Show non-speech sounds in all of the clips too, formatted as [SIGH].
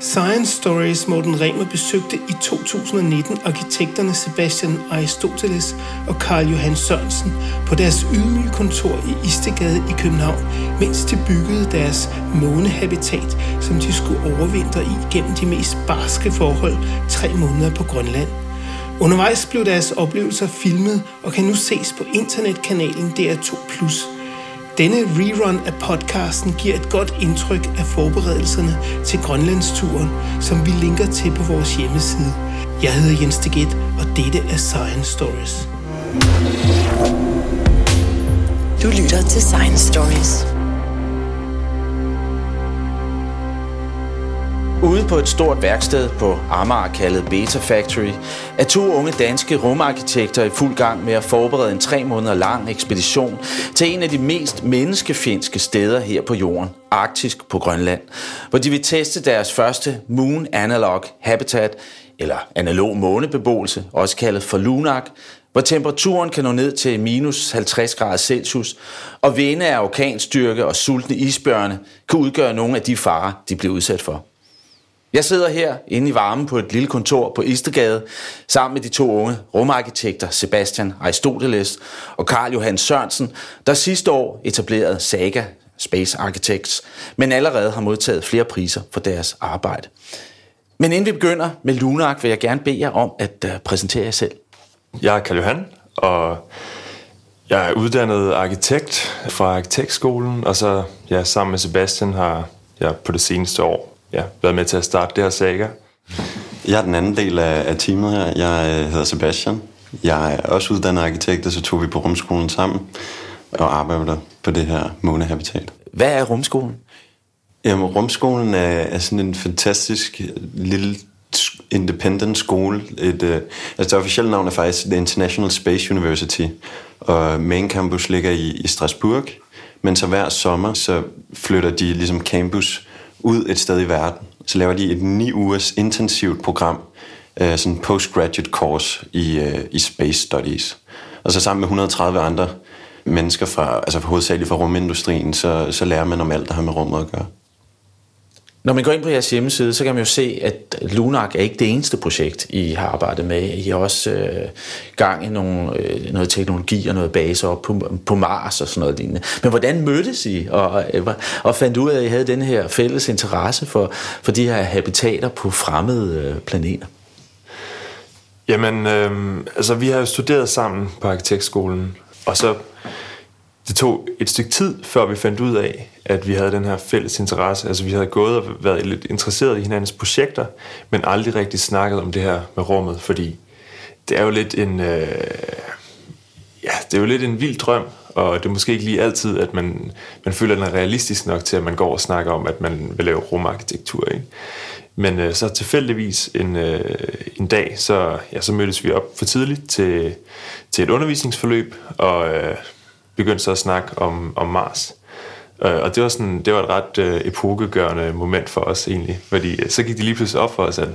Science Stories Morten Remer besøgte i 2019 arkitekterne Sebastian Aristoteles og Karl Johan Sørensen på deres ydmyge kontor i Istegade i København, mens de byggede deres månehabitat, som de skulle overvintre i gennem de mest barske forhold tre måneder på Grønland. Undervejs blev deres oplevelser filmet og kan nu ses på internetkanalen DR2+. Denne rerun af podcasten giver et godt indtryk af forberedelserne til Grønlandsturen, som vi linker til på vores hjemmeside. Jeg hedder Jens Deget, og dette er Science Stories. Du lytter til Science Stories. Ude på et stort værksted på Amager kaldet Beta Factory er to unge danske rumarkitekter i fuld gang med at forberede en tre måneder lang ekspedition til en af de mest menneskefjendske steder her på jorden, Arktisk på Grønland, hvor de vil teste deres første Moon Analog Habitat, eller analog månebeboelse, også kaldet for Lunak, hvor temperaturen kan nå ned til minus 50 grader Celsius, og vinde af orkanstyrke og sultne isbjørne kan udgøre nogle af de farer, de bliver udsat for. Jeg sidder her inde i varmen på et lille kontor på Istegade sammen med de to unge rumarkitekter Sebastian Aristoteles og Karl Johan Sørensen, der sidste år etablerede Saga Space Architects, men allerede har modtaget flere priser for deres arbejde. Men inden vi begynder med Lunark, vil jeg gerne bede jer om at øh, præsentere jer selv. Jeg er Karl Johan, og jeg er uddannet arkitekt fra Arkitektskolen, og så ja, sammen med Sebastian har jeg på det seneste år ja, været med til at starte det her saga. Jeg er den anden del af, af teamet her. Jeg øh, hedder Sebastian. Jeg er også uddannet arkitekt, og så tog vi på rumskolen sammen og arbejder på det her månehabitat. Hvad er rumskolen? Jamen, rumskolen er, er sådan en fantastisk lille independent skole. Et, uh, altså det officielle navn er faktisk The International Space University, og main campus ligger i, i Strasbourg. Men så hver sommer, så flytter de ligesom campus ud et sted i verden. Så laver de et ni ugers intensivt program, øh, sådan en postgraduate course i, øh, i Space Studies. Og så sammen med 130 andre mennesker fra, altså hovedsageligt fra rumindustrien, så, så lærer man om alt, der har med rummet at gøre. Når man går ind på jeres hjemmeside, så kan man jo se, at Lunak er ikke det eneste projekt, I har arbejdet med. I har også øh, gang i nogle, øh, noget teknologi og noget base op på, på Mars og sådan noget lignende. Men hvordan mødtes I og, øh, og fandt ud af, at I havde den her fælles interesse for, for de her habitater på fremmede øh, planeter? Jamen, øh, altså vi har jo studeret sammen på arkitektskolen, og så det tog et stykke tid, før vi fandt ud af, at vi havde den her fælles interesse. Altså vi havde gået og været lidt interesseret i hinandens projekter, men aldrig rigtig snakket om det her med rummet, fordi det er jo lidt en... Øh, ja, det er jo lidt en vild drøm, og det er måske ikke lige altid, at man, man føler, at den er realistisk nok til, at man går og snakker om, at man vil lave rumarkitektur. Ikke? Men øh, så tilfældigvis en, øh, en dag, så, ja, så mødtes vi op for tidligt til, til et undervisningsforløb, og øh, begyndte så at snakke om, om Mars. Øh, og det var, sådan, det var et ret øh, epokegørende moment for os egentlig, fordi øh, så gik det lige pludselig op for os, at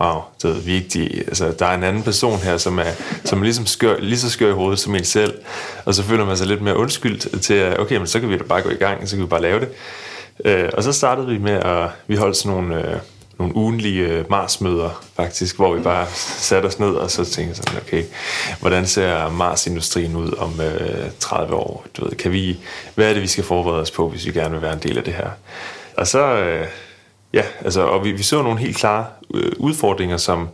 wow, det er vigtigt. Altså, der er en anden person her, som er, som er ligesom skør, lige så skør i hovedet som en selv, og så føler man sig lidt mere undskyldt til, at okay, men så kan vi da bare gå i gang, så kan vi bare lave det. Øh, og så startede vi med at, vi holdt sådan nogle, øh, nogle ugenlige øh, Mars-møder, faktisk, hvor vi bare satte os ned og så tænkte sådan, okay, hvordan ser Mars-industrien ud om øh, 30 år? Du ved, kan vi, hvad er det, vi skal forberede os på, hvis vi gerne vil være en del af det her? Og så, øh, ja, altså, og vi, vi så nogle helt klare øh, udfordringer, som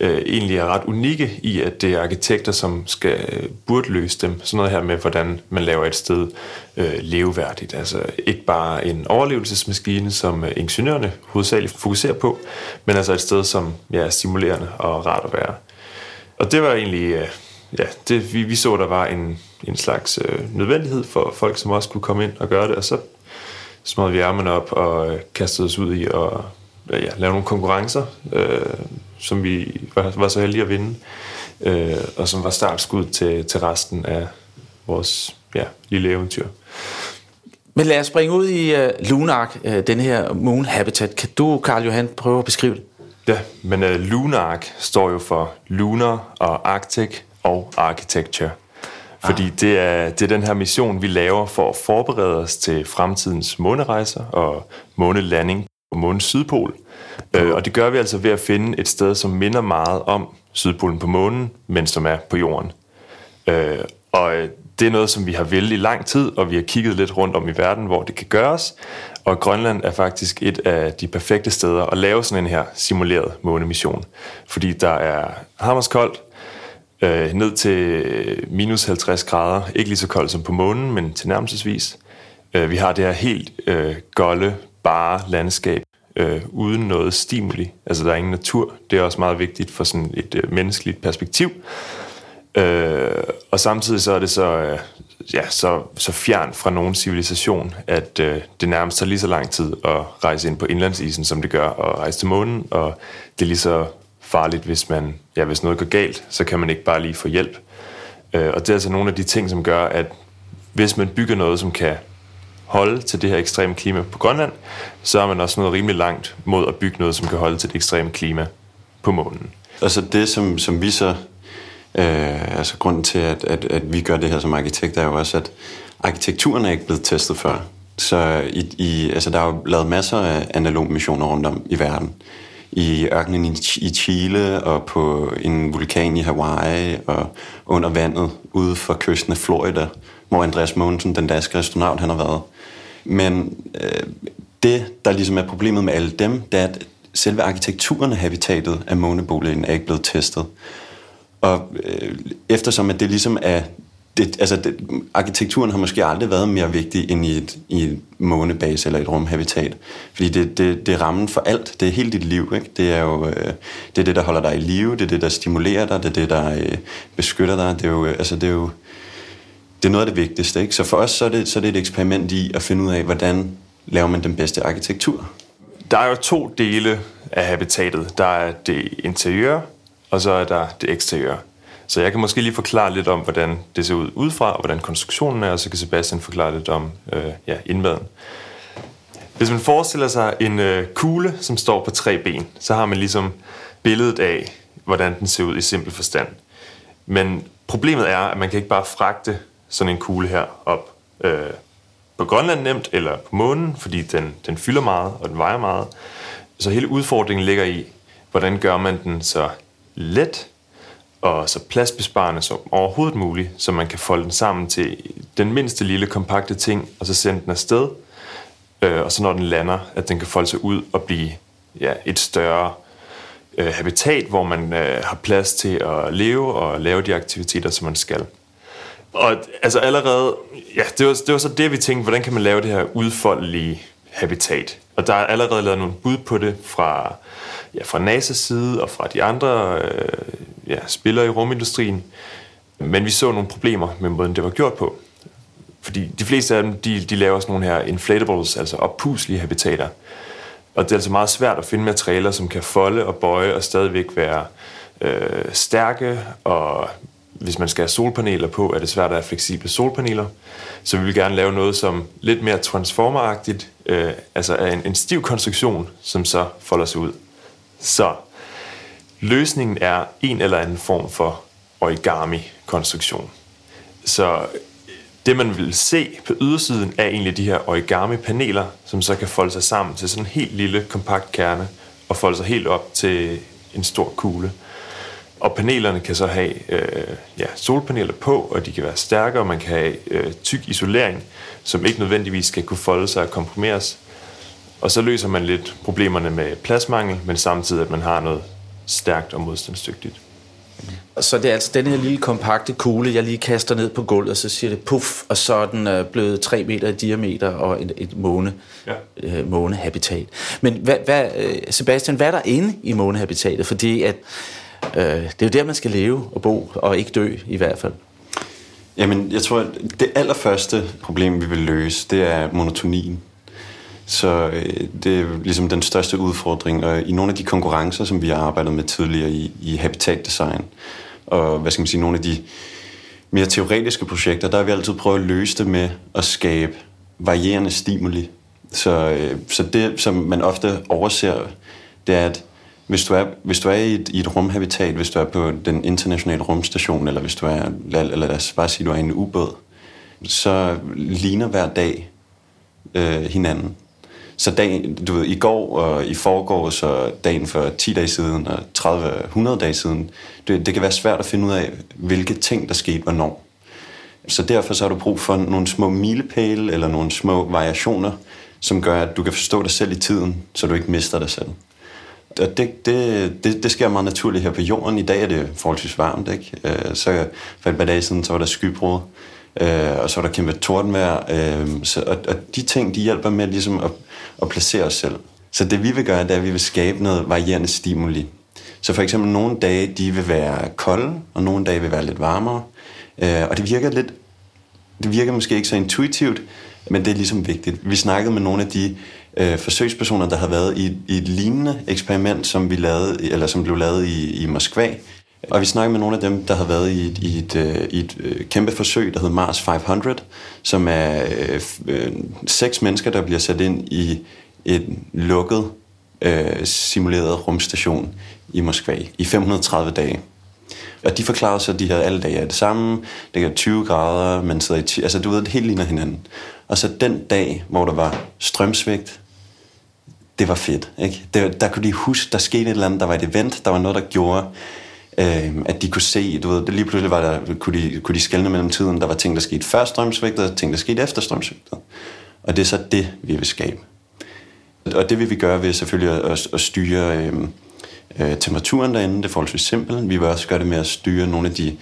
øh, egentlig er ret unikke i, at det er arkitekter, som skal øh, burde løse dem. Sådan noget her med, hvordan man laver et sted øh, leveværdigt. Altså ikke bare en overlevelsesmaskine, som øh, ingeniørerne hovedsageligt fokuserer på, men altså et sted, som ja, er stimulerende og rart at være. Og det var egentlig, øh, ja, det, vi, vi så, der var en, en slags øh, nødvendighed for folk, som også kunne komme ind og gøre det, og så smadrede vi ærmerne op og øh, kastede os ud i at øh, ja, lave nogle konkurrencer, øh, som vi var, var så heldige at vinde, øh, og som var startskud til, til resten af vores ja, lille eventyr. Men lad os springe ud i uh, Lunark, uh, den her Moon Habitat. Kan du, Karl Johan, prøve at beskrive det? Ja, men uh, Lunark står jo for Lunar og Arctic og Architecture. Fordi ah. det, er, det er den her mission, vi laver for at forberede os til fremtidens månerejser og månelanding på månens sydpol. Øh, og det gør vi altså ved at finde et sted, som minder meget om sydpolen på månen, men som er på jorden. Øh, og øh, det er noget, som vi har vælget i lang tid, og vi har kigget lidt rundt om i verden, hvor det kan gøres. Og Grønland er faktisk et af de perfekte steder at lave sådan en her simuleret månemission. Fordi der er hammerskoldt, øh, ned til minus 50 grader. Ikke lige så koldt som på månen, men til. Øh, vi har det her helt øh, golde, bare landskab, øh, uden noget stimuli. Altså der er ingen natur. Det er også meget vigtigt for sådan et øh, menneskeligt perspektiv. Øh, og samtidig så er det så, øh, ja, så, så fjern fra nogen civilisation, at øh, det nærmest tager lige så lang tid at rejse ind på indlandsisen, som det gør at rejse til månen, og det er lige så farligt, hvis, man, ja, hvis noget går galt, så kan man ikke bare lige få hjælp. Øh, og det er altså nogle af de ting, som gør, at hvis man bygger noget, som kan holde til det her ekstreme klima på Grønland, så er man også noget rimelig langt mod at bygge noget, som kan holde til det ekstreme klima på månen. Altså det, som, som vi så Øh, altså grunden til, at, at, at vi gør det her som arkitekter, er jo også, at arkitekturen er ikke blevet testet før. Så i, i, altså, der er jo lavet masser af analog missioner rundt om i verden. I ørkenen i, i Chile, og på en vulkan i Hawaii, og under vandet ude for kysten af Florida, hvor Andreas Mogensen, den danske astronaut, han har været. Men øh, det, der ligesom er problemet med alle dem, det er, at selve arkitekturen af habitatet af måneboligen er ikke blevet testet. Og øh, eftersom at det ligesom er det, altså det, arkitekturen har måske aldrig været mere vigtig end i et, i et månebase eller et rumhabitat. Fordi det, det, det er rammen for alt. Det er hele dit liv. Ikke? Det er jo øh, det, er det, der holder dig i live. Det er det, der stimulerer dig. Det er det, der øh, beskytter dig. Det er jo, øh, altså, det er jo det er noget af det vigtigste. Ikke? Så for os så er, det, så er det et eksperiment i at finde ud af, hvordan laver man den bedste arkitektur. Der er jo to dele af habitatet. Der er det interiør, og så er der det eksteriør. Så jeg kan måske lige forklare lidt om, hvordan det ser ud udefra, og hvordan konstruktionen er, og så kan Sebastian forklare lidt om øh, ja, indmaden. Hvis man forestiller sig en øh, kugle, som står på tre ben, så har man ligesom billedet af, hvordan den ser ud i simpel forstand. Men problemet er, at man kan ikke bare fragte sådan en kugle her op øh, på Grønland nemt, eller på månen, fordi den, den fylder meget, og den vejer meget. Så hele udfordringen ligger i, hvordan gør man den så let og så pladsbesparende som overhovedet muligt, så man kan folde den sammen til den mindste lille kompakte ting, og så sende den afsted, øh, og så når den lander, at den kan folde sig ud og blive ja, et større øh, habitat, hvor man øh, har plads til at leve og lave de aktiviteter, som man skal. Og altså allerede, ja, det var, det var så det, vi tænkte, hvordan kan man lave det her udfoldelige habitat? Og der er allerede lavet nogle bud på det fra ja, fra NASA's side og fra de andre øh, ja, spillere i rumindustrien. Men vi så nogle problemer med måden, det var gjort på. Fordi de fleste af dem, de, de laver sådan nogle her inflatables, altså oppuslige habitater. Og det er altså meget svært at finde materialer, som kan folde og bøje og stadigvæk være øh, stærke. Og hvis man skal have solpaneler på, er det svært at have fleksible solpaneler. Så vi vil gerne lave noget som lidt mere transformeragtigt, øh, altså en, en stiv konstruktion, som så folder sig ud. Så løsningen er en eller anden form for origami-konstruktion. Så det man vil se på ydersiden er egentlig de her origami-paneler, som så kan folde sig sammen til sådan en helt lille kompakt kerne og folde sig helt op til en stor kugle. Og panelerne kan så have øh, ja, solpaneler på, og de kan være stærkere, og man kan have øh, tyk isolering, som ikke nødvendigvis skal kunne folde sig og komprimeres. Og så løser man lidt problemerne med pladsmangel, men samtidig at man har noget stærkt og modstandsdygtigt. Så det er altså den her lille kompakte kugle, jeg lige kaster ned på gulvet, og så siger det puff, og så er den øh, blevet 3 meter i diameter og et, et måne, ja. øh, månehabitat. Men hvad, hvad, øh, Sebastian, hvad er der inde i månehabitatet? Fordi at, øh, det er jo der, man skal leve og bo, og ikke dø i hvert fald. Jamen, jeg tror, at det allerførste problem, vi vil løse, det er monotonien. Så øh, det er ligesom den største udfordring. Og i nogle af de konkurrencer, som vi har arbejdet med tidligere i, i habitatdesign, og hvad skal man sige, nogle af de mere teoretiske projekter, der har vi altid prøvet at løse det med at skabe varierende stimuli. Så, øh, så det, som man ofte overser, det er, at hvis du er, hvis du er i, et, i et rumhabitat, hvis du er på den internationale rumstation, eller hvis du er, eller lad os bare sige, du er i en ubåd, så ligner hver dag øh, hinanden. Så dagen, du ved, i går og i forgårs og dagen for 10 dage siden og 30-100 dage siden, det, det kan være svært at finde ud af, hvilke ting, der skete hvornår. Så derfor så har du brug for nogle små milepæle eller nogle små variationer, som gør, at du kan forstå dig selv i tiden, så du ikke mister dig selv. Og det, det, det, det sker meget naturligt her på jorden. I dag er det forholdsvis varmt. Ikke? Øh, så for et par dage siden, så var der skybrud, øh, og så var der kæmpe tordenvejr. Øh, så, og, og de ting, de hjælper med ligesom at, at placere os selv. Så det vi vil gøre, det er, at vi vil skabe noget varierende stimuli. Så for eksempel nogle dage, de vil være kolde, og nogle dage vil være lidt varmere. Øh, og det virker lidt, det virker måske ikke så intuitivt, men det er ligesom vigtigt. Vi snakkede med nogle af de øh, forsøgspersoner, der har været i, i et lignende eksperiment, som vi lavede, eller som blev lavet i, i Moskva. Og vi snakkede med nogle af dem, der har været i et, i et, øh, i et øh, kæmpe forsøg, der hedder Mars 500, som er øh, øh, seks mennesker, der bliver sat ind i et lukket, øh, simuleret rumstation i Moskva i 530 dage. Og de forklarede så, at de her alle dage er det samme. Det er 20 grader, man sidder i... Altså, du ved, det helt ligner hinanden. Og så den dag, hvor der var strømsvigt, det var fedt. Ikke? Det, der kunne de huske, der skete et eller andet, der var et event, der var noget, der gjorde, øh, at de kunne se, du ved, lige pludselig var der, kunne de, kunne de skælne mellem tiden, der var ting, der skete før strømsvigtet, og ting, der skete efter strømsvigtet. Og det er så det, vi vil skabe. Og det vil vi gøre ved selvfølgelig at, at styre øh, øh, temperaturen derinde, det er forholdsvis simpelt. Vi vil også gøre det med at styre nogle af de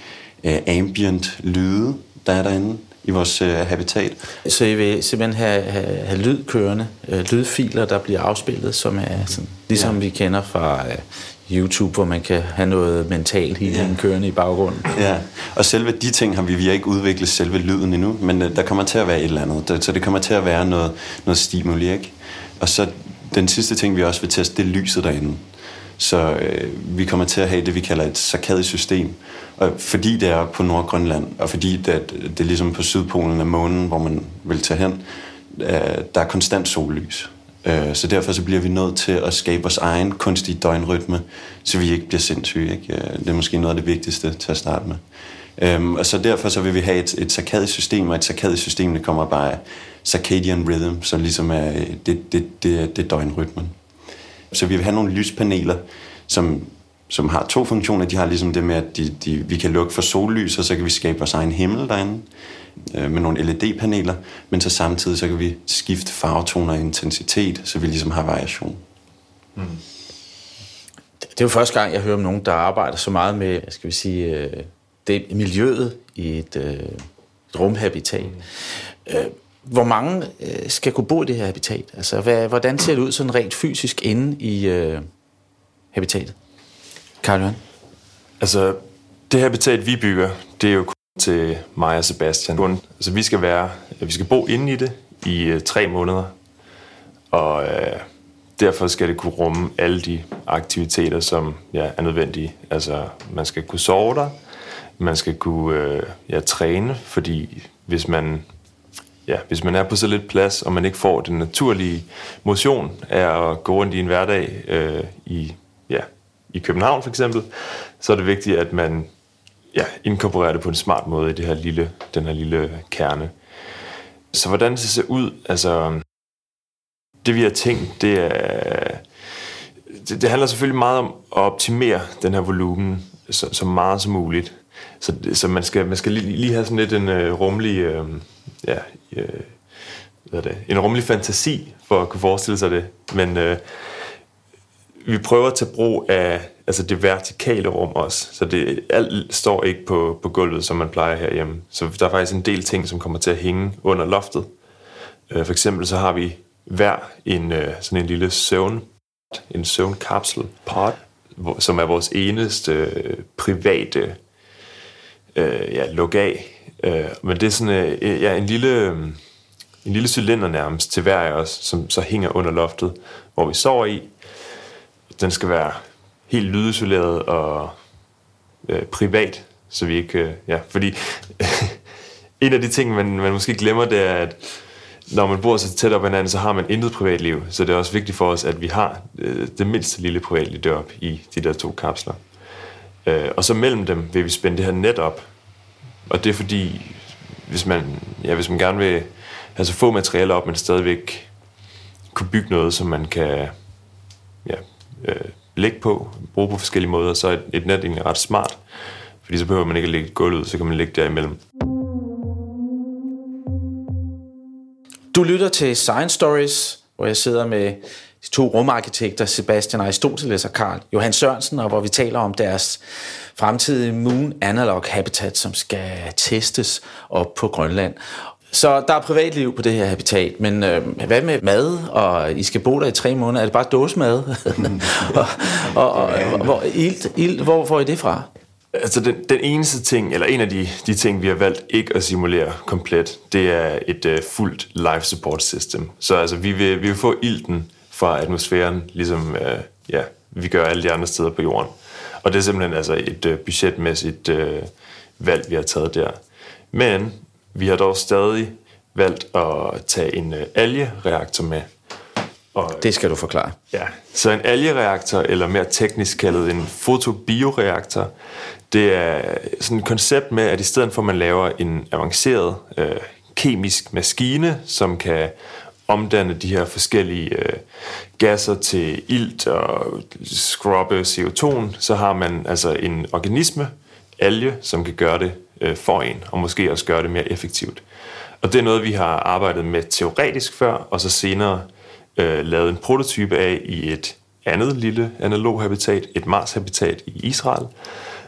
øh, ambient lyde, der er derinde i vores øh, habitat. Så I vil simpelthen have, have, have lyd kørende, øh, lydfiler, der bliver afspillet, som er sådan, ligesom ja. vi kender fra øh, YouTube, hvor man kan have noget mental healing ja. kørende i baggrunden. Ja, og selve de ting har vi, vi har ikke udviklet selve lyden endnu, men øh, der kommer til at være et eller andet. Så det kommer til at være noget, noget stimuli, ikke? Og så den sidste ting, vi også vil teste, det er lyset derinde. Så øh, vi kommer til at have det, vi kalder et sarkadisk system. Og fordi det er på Nordgrønland, og fordi det, det er ligesom på sydpolen af månen, hvor man vil tage hen, øh, der er konstant sollys. Øh, så derfor så bliver vi nødt til at skabe vores egen kunstige døgnrytme, så vi ikke bliver sindssyge. Ikke? Øh, det er måske noget af det vigtigste til at starte med. Øhm, og så derfor så vil vi have et, et sarkadisk system, og et sarkadisk system, det kommer bare af circadian rhythm, som ligesom er øh, det, det, det, det døgnrytmen. Så vi vil have nogle lyspaneler, som, som har to funktioner. De har ligesom det med, at de, de, vi kan lukke for sollys, og så kan vi skabe vores egen himmel derinde øh, med nogle LED-paneler, men så samtidig så kan vi skifte farvetoner og intensitet, så vi ligesom har variation. Mm. Det er jo første gang, jeg hører om nogen, der arbejder så meget med, skal vi sige, øh, det miljøet i et, øh, et rumhabitat. Mm. Øh, hvor mange øh, skal kunne bo i det her habitat? Altså, hvad, hvordan ser det ud sådan rent fysisk inde i øh, habitatet? Karl Johan? Altså, det habitat, vi bygger, det er jo kun til mig og Sebastian. Altså, vi skal være, øh, vi skal bo inde i det i øh, tre måneder, og øh, derfor skal det kunne rumme alle de aktiviteter, som ja, er nødvendige. Altså, man skal kunne sove der, man skal kunne øh, ja, træne, fordi hvis man ja, hvis man er på så lidt plads, og man ikke får den naturlige motion af at gå rundt i en hverdag øh, i, ja, i København for eksempel, så er det vigtigt, at man ja, inkorporerer det på en smart måde i det her lille, den her lille kerne. Så hvordan det ser ud, altså det vi har tænkt, det er det, det handler selvfølgelig meget om at optimere den her volumen så, så meget som muligt. Så, så man skal, man skal lige, lige have sådan lidt en øh, rummelig øh, ja, øh, hvad det, en rummelig fantasi for at kunne forestille sig det. Men øh, vi prøver at tage brug af altså det vertikale rum også. Så det, alt står ikke på, på gulvet, som man plejer herhjemme. Så der er faktisk en del ting, som kommer til at hænge under loftet. Øh, for eksempel så har vi hver en øh, sådan en lille søvn, en søvnkapsel pod, som er vores eneste øh, private øh, ja, luk af Øh, men det er sådan øh, øh, ja, en lille... Øh, en lille cylinder nærmest til hver af os, som så hænger under loftet, hvor vi sover i. Den skal være helt lydisoleret og øh, privat, så vi ikke... Øh, ja, fordi [LAUGHS] en af de ting, man, man måske glemmer, det er, at når man bor så tæt op hinanden, så har man intet privatliv. Så det er også vigtigt for os, at vi har øh, det mindste lille privatliv deroppe i de der to kapsler. Øh, og så mellem dem vil vi spænde det her net op, og det er fordi, hvis man, ja, hvis man gerne vil have så få materialer op, men stadigvæk kunne bygge noget, som man kan ja, øh, lægge på, bruge på forskellige måder, så er et, et net egentlig ret smart. Fordi så behøver man ikke at lægge gulvet gulv ud, så kan man lægge derimellem. Du lytter til Science Stories, hvor jeg sidder med de to rumarkitekter, Sebastian Aristoteles og Karl Johan Sørensen, og hvor vi taler om deres fremtidige Moon Analog Habitat, som skal testes op på Grønland. Så der er privatliv på det her habitat, men øh, hvad med mad, og I skal bo der i tre måneder, er det bare dåsemad? [LAUGHS] og, og, og, og, hvor, ild, ild, hvor får I det fra? Altså den, den eneste ting, eller en af de, de ting, vi har valgt ikke at simulere komplet, det er et uh, fuldt life support system. Så altså, vi, vil, vi vil få ilten fra atmosfæren, ligesom uh, ja, vi gør alle de andre steder på jorden. Og det er simpelthen altså et uh, budgetmæssigt uh, valg, vi har taget der. Men vi har dog stadig valgt at tage en uh, algereaktor med. Og, det skal du forklare. Ja, så en algereaktor, eller mere teknisk kaldet en fotobioreaktor, det er sådan et koncept med, at i stedet for at man laver en avanceret øh, kemisk maskine, som kan omdanne de her forskellige øh, gasser til ilt og skrubbe CO2, så har man altså en organisme, alge, som kan gøre det øh, for en, og måske også gøre det mere effektivt. Og det er noget, vi har arbejdet med teoretisk før, og så senere øh, lavet en prototype af i et andet lille analog habitat, et Mars-habitat i Israel,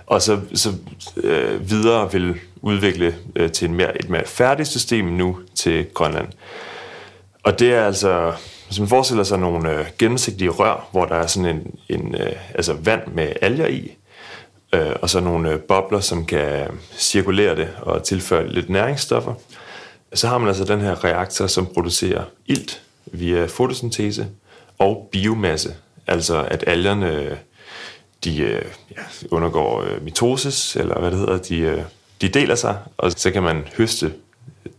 og så, så øh, videre vil udvikle øh, til en mere, et mere færdigt system nu til Grønland. Og det er altså, hvis man forestiller sig nogle øh, gennemsigtige rør, hvor der er sådan en, en øh, altså vand med alger i, øh, og så nogle øh, bobler, som kan cirkulere det og tilføre lidt næringsstoffer, så har man altså den her reaktor, som producerer ilt via fotosyntese og biomasse, altså at algerne øh, de øh, ja, undergår øh, mitosis, eller hvad det hedder, de, de deler sig, og så kan man høste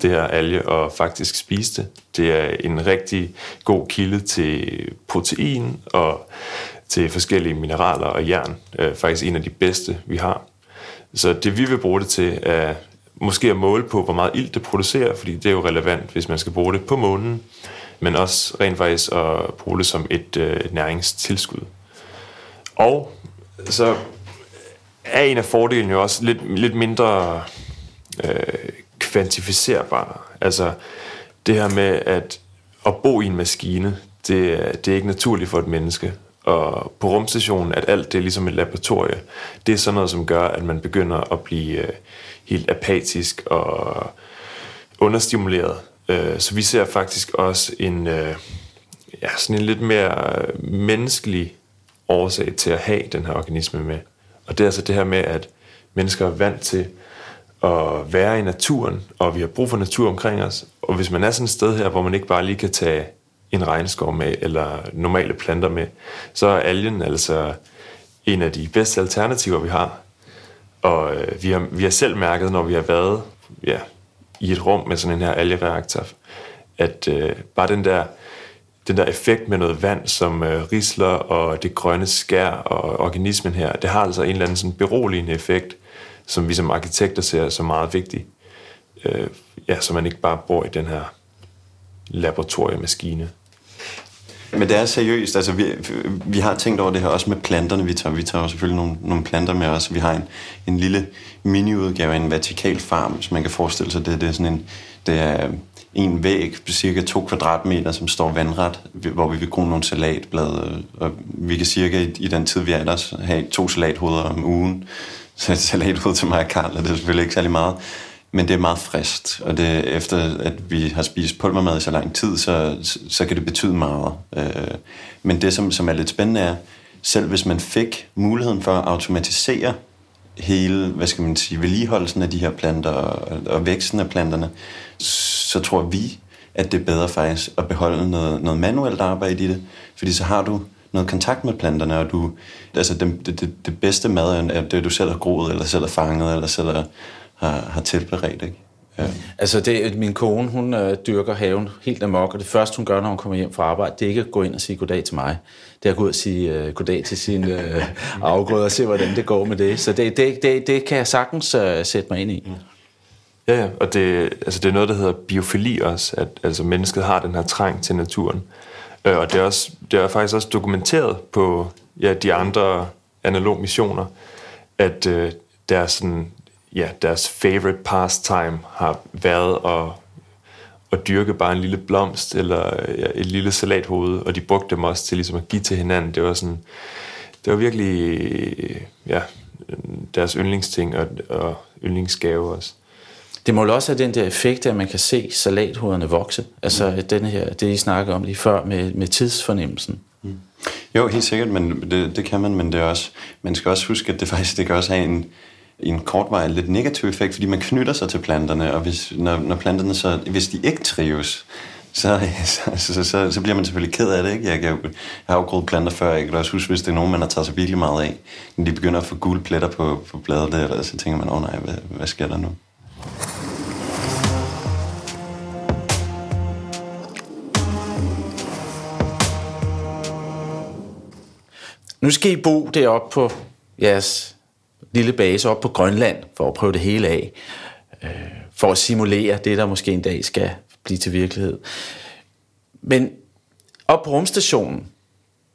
det her alge og faktisk spise det. Det er en rigtig god kilde til protein og til forskellige mineraler og jern. Øh, faktisk en af de bedste, vi har. Så det vi vil bruge det til er måske at måle på, hvor meget ilt det producerer, fordi det er jo relevant, hvis man skal bruge det på månen, men også rent faktisk at bruge det som et øh, næringstilskud. Og så er en af fordelene jo også lidt, lidt mindre øh, kvantificerbar. Altså det her med at, at bo i en maskine, det, det er ikke naturligt for et menneske. Og på rumstationen, at alt det er ligesom et laboratorie, det er sådan noget, som gør, at man begynder at blive øh, helt apatisk og understimuleret. Øh, så vi ser faktisk også en, øh, ja, sådan en lidt mere menneskelig årsag til at have den her organisme med. Og det er altså det her med, at mennesker er vant til at være i naturen, og vi har brug for natur omkring os. Og hvis man er sådan et sted her, hvor man ikke bare lige kan tage en regnskov med, eller normale planter med, så er algen altså en af de bedste alternativer, vi har. Og øh, vi, har, vi har selv mærket, når vi har været ja, i et rum med sådan en her algereaktor, at øh, bare den der den der effekt med noget vand, som øh, risler og det grønne skær og organismen her, det har altså en eller anden sådan beroligende effekt, som vi som arkitekter ser som meget vigtig. Øh, ja, så man ikke bare bor i den her laboratoriemaskine. Men det er seriøst, altså vi, vi har tænkt over det her også med planterne, vi tager, vi tager selvfølgelig nogle, nogle planter med os, vi har en, en lille mini-udgave af en vertikal farm, hvis man kan forestille sig det, det er sådan en, det er en væg på cirka to kvadratmeter, som står vandret, hvor vi vil gro nogle salatblade. Og vi kan cirka i, i den tid, vi er der, have to salathoveder om ugen. [LAUGHS] salat ud til mig og Karl, og det er selvfølgelig ikke særlig meget. Men det er meget frist, og det, efter at vi har spist pulvermad i så lang tid, så, så kan det betyde meget. Øh, men det, som, som er lidt spændende, er, selv hvis man fik muligheden for at automatisere hele, hvad skal man sige, vedligeholdelsen af de her planter og, og væksten af planterne, så tror vi, at det er bedre faktisk at beholde noget, noget manuelt arbejde i det, fordi så har du noget kontakt med planterne, og du, altså det, det, det bedste mad er det, du selv har groet, eller selv har fanget, eller selv har, har, har tilberedt, ikke? Ja. Altså, det, min kone, hun øh, dyrker haven helt amok, og det første, hun gør, når hun kommer hjem fra arbejde, det er ikke at gå ind og sige goddag til mig. Det er at gå ud og sige øh, goddag til sin øh, [LAUGHS] afgrøde og se, hvordan det går med det. Så det, det, det, det kan jeg sagtens øh, sætte mig ind i. Mm. Ja, ja, og det, altså det er noget, der hedder biofili også, at altså mennesket har den her trang til naturen. Øh, og det er, også, det er faktisk også dokumenteret på ja, de andre analog missioner, at øh, deres, sådan, ja, deres favorite pastime har været at, at dyrke bare en lille blomst eller ja, et lille salathoved, og de brugte dem også til ligesom at give til hinanden. Det var sådan, det var virkelig ja, deres yndlingsting og, og yndlingsgave også. Det må jo også have den der effekt, at man kan se salathoderne vokse. Altså mm. den her, det I snakker om lige før med, med tidsfornemmelsen. Mm. Jo, helt sikkert, men det, det kan man, men det er også, man skal også huske, at det [LAUGHS] faktisk det kan også have en, en kortvej lidt negativ effekt, fordi man knytter sig til planterne, og hvis, når, når planterne så, hvis de ikke trives, så, [LAUGHS] så, så, så, så bliver man selvfølgelig ked af det. Ikke? Jeg, kan, jeg har jo groet planter før, jeg kan også huske, hvis det er nogen, man har taget sig virkelig meget af, når de begynder at få gule pletter på, på bladet, der, så tænker man, åh oh, nej, hvad, hvad sker der nu? Nu skal I bo deroppe på jeres lille base op på Grønland, for at prøve det hele af, øh, for at simulere det, der måske en dag skal blive til virkelighed. Men op på rumstationen,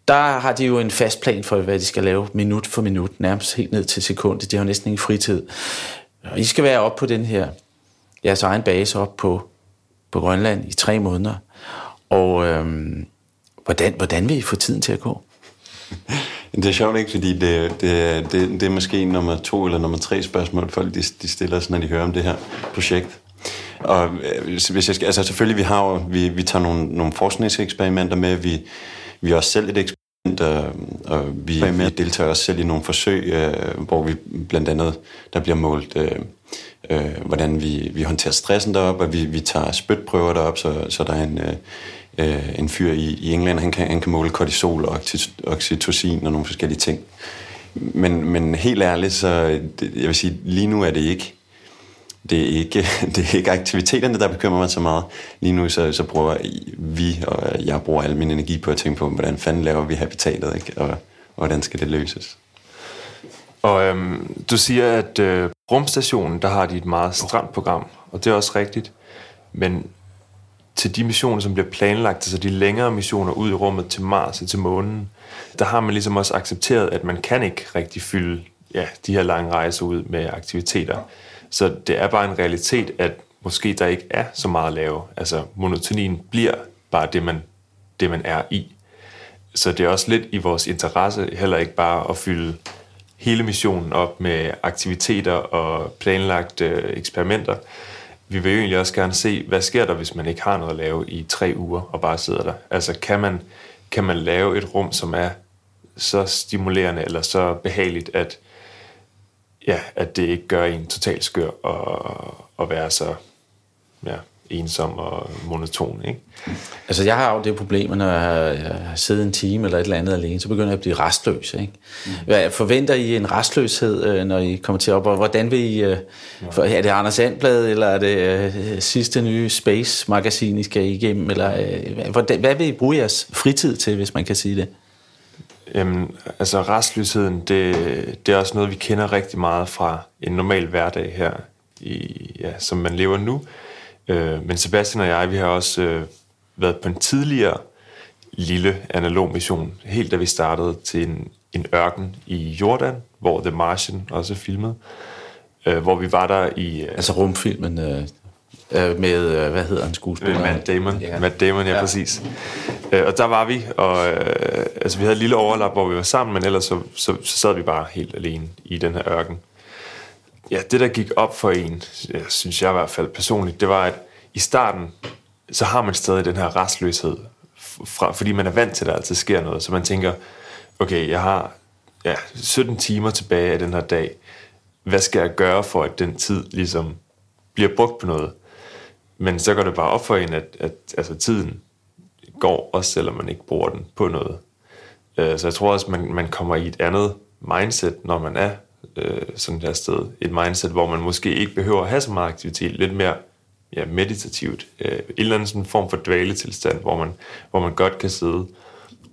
der har de jo en fast plan for, hvad de skal lave minut for minut, nærmest helt ned til sekundet. De har næsten ingen fritid. Og I skal være op på den her, jeres egen base op på, på Grønland i tre måneder. Og øhm, hvordan, hvordan vil I få tiden til at gå? [LAUGHS] Det er sjovt ikke, fordi det, det, det, det er måske nummer to eller nummer tre spørgsmål, folk de, de stiller sig, når de hører om det her projekt. Og øh, hvis jeg skal, altså selvfølgelig, vi har jo, vi, vi tager nogle, nogle forskningseksperimenter med, vi, vi er også selv et eksperiment, og, og vi, vi deltager også selv i nogle forsøg, øh, hvor vi blandt andet, der bliver målt, øh, øh, hvordan vi, vi håndterer stressen derop, og vi, vi tager spytprøver derop, så, så der er en, øh, øh, en fyr i, i England, han kan, han kan måle kortisol og oxytocin og nogle forskellige ting. Men, men helt ærligt, så det, jeg vil sige, lige nu er det ikke det er ikke, [LAUGHS] det er ikke aktiviteterne, der bekymrer mig så meget. Lige nu så, så bruger vi, og jeg bruger al min energi på at tænke på, hvordan fanden laver vi habitatet, ikke? Og, og hvordan skal det løses. Og øhm, du siger, at øh, rumstationen, der har de et meget stramt program, og det er også rigtigt. Men til de missioner, som bliver planlagt, altså de længere missioner ud i rummet til Mars og til månen, der har man ligesom også accepteret, at man kan ikke rigtig fylde ja, de her lange rejser ud med aktiviteter. Så det er bare en realitet, at måske der ikke er så meget at lave. Altså monotonien bliver bare det, man, det, man er i. Så det er også lidt i vores interesse heller ikke bare at fylde hele missionen op med aktiviteter og planlagte øh, eksperimenter, vi vil jo egentlig også gerne se, hvad sker der, hvis man ikke har noget at lave i tre uger og bare sidder der. Altså kan man, kan man lave et rum, som er så stimulerende eller så behageligt, at, ja, at det ikke gør en totalt skør og, og være så ja, ensom og monoton. Ikke? Altså jeg har jo det problem, når jeg har, jeg har siddet en time eller et eller andet alene, så begynder jeg at blive restløs. Ikke? Mm. Hvad, forventer I en restløshed, øh, når I kommer til op? Og hvordan vil I... Øh, for, er det Anders Andblad, eller er det øh, sidste nye Space-magasin, I skal igennem? Eller, hvordan, hvad vil I bruge jeres fritid til, hvis man kan sige det? Jamen, altså restløsheden, det, det er også noget, vi kender rigtig meget fra en normal hverdag her, i, ja, som man lever nu. Øh, men Sebastian og jeg, vi har også øh, været på en tidligere lille analog mission, helt da vi startede til en, en ørken i Jordan, hvor The Martian også er filmet. Øh, hvor vi var der i... Øh, altså rumfilmen øh, øh, med, øh, hvad hedder han, skuespiller? Matt Damon. Ja. Matt Damon, ja, ja. præcis. Øh, og der var vi, og øh, altså, vi havde et lille overlap, hvor vi var sammen, men ellers så, så, så sad vi bare helt alene i den her ørken ja, det der gik op for en, jeg synes jeg i hvert fald personligt, det var, at i starten, så har man stadig den her restløshed, fra, fordi man er vant til, at der altid sker noget. Så man tænker, okay, jeg har ja, 17 timer tilbage af den her dag. Hvad skal jeg gøre for, at den tid ligesom bliver brugt på noget? Men så går det bare op for en, at, at altså, tiden går, også selvom man ikke bruger den på noget. Øh, så jeg tror også, man, man kommer i et andet mindset, når man er øh, sådan der sted. Et mindset, hvor man måske ikke behøver at have så meget aktivitet, lidt mere ja, meditativt. Øh, en eller anden sådan form for dvaletilstand, hvor man, hvor man godt kan sidde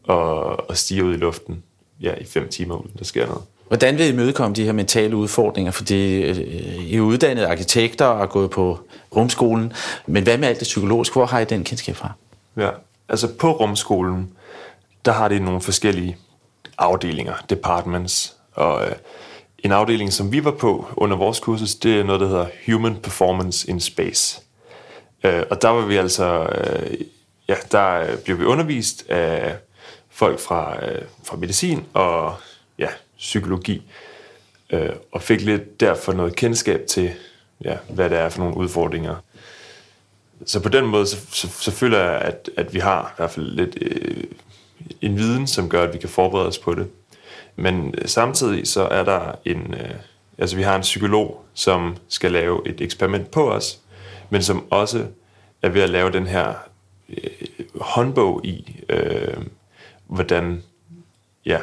og, og stige ud i luften ja, i fem timer, uden der sker noget. Hvordan vil I mødekomme de her mentale udfordringer? Fordi øh, I er uddannede arkitekter og er gået på rumskolen, men hvad med alt det psykologiske? Hvor har I den kendskab fra? Ja, altså på rumskolen, der har de nogle forskellige afdelinger, departments, og øh, en afdeling, som vi var på under vores kursus, det er noget, der hedder Human Performance in Space. Øh, og der var vi altså, øh, ja, der øh, blev vi undervist af folk fra, øh, fra medicin og ja, psykologi, øh, og fik lidt derfor noget kendskab til, ja, hvad det er for nogle udfordringer. Så på den måde, så, så, så føler jeg, at, at vi har i hvert fald lidt øh, en viden, som gør, at vi kan forberede os på det. Men øh, samtidig så er der en, øh, altså vi har en psykolog, som skal lave et eksperiment på os, men som også er ved at lave den her øh, håndbog i, øh, hvordan, ja,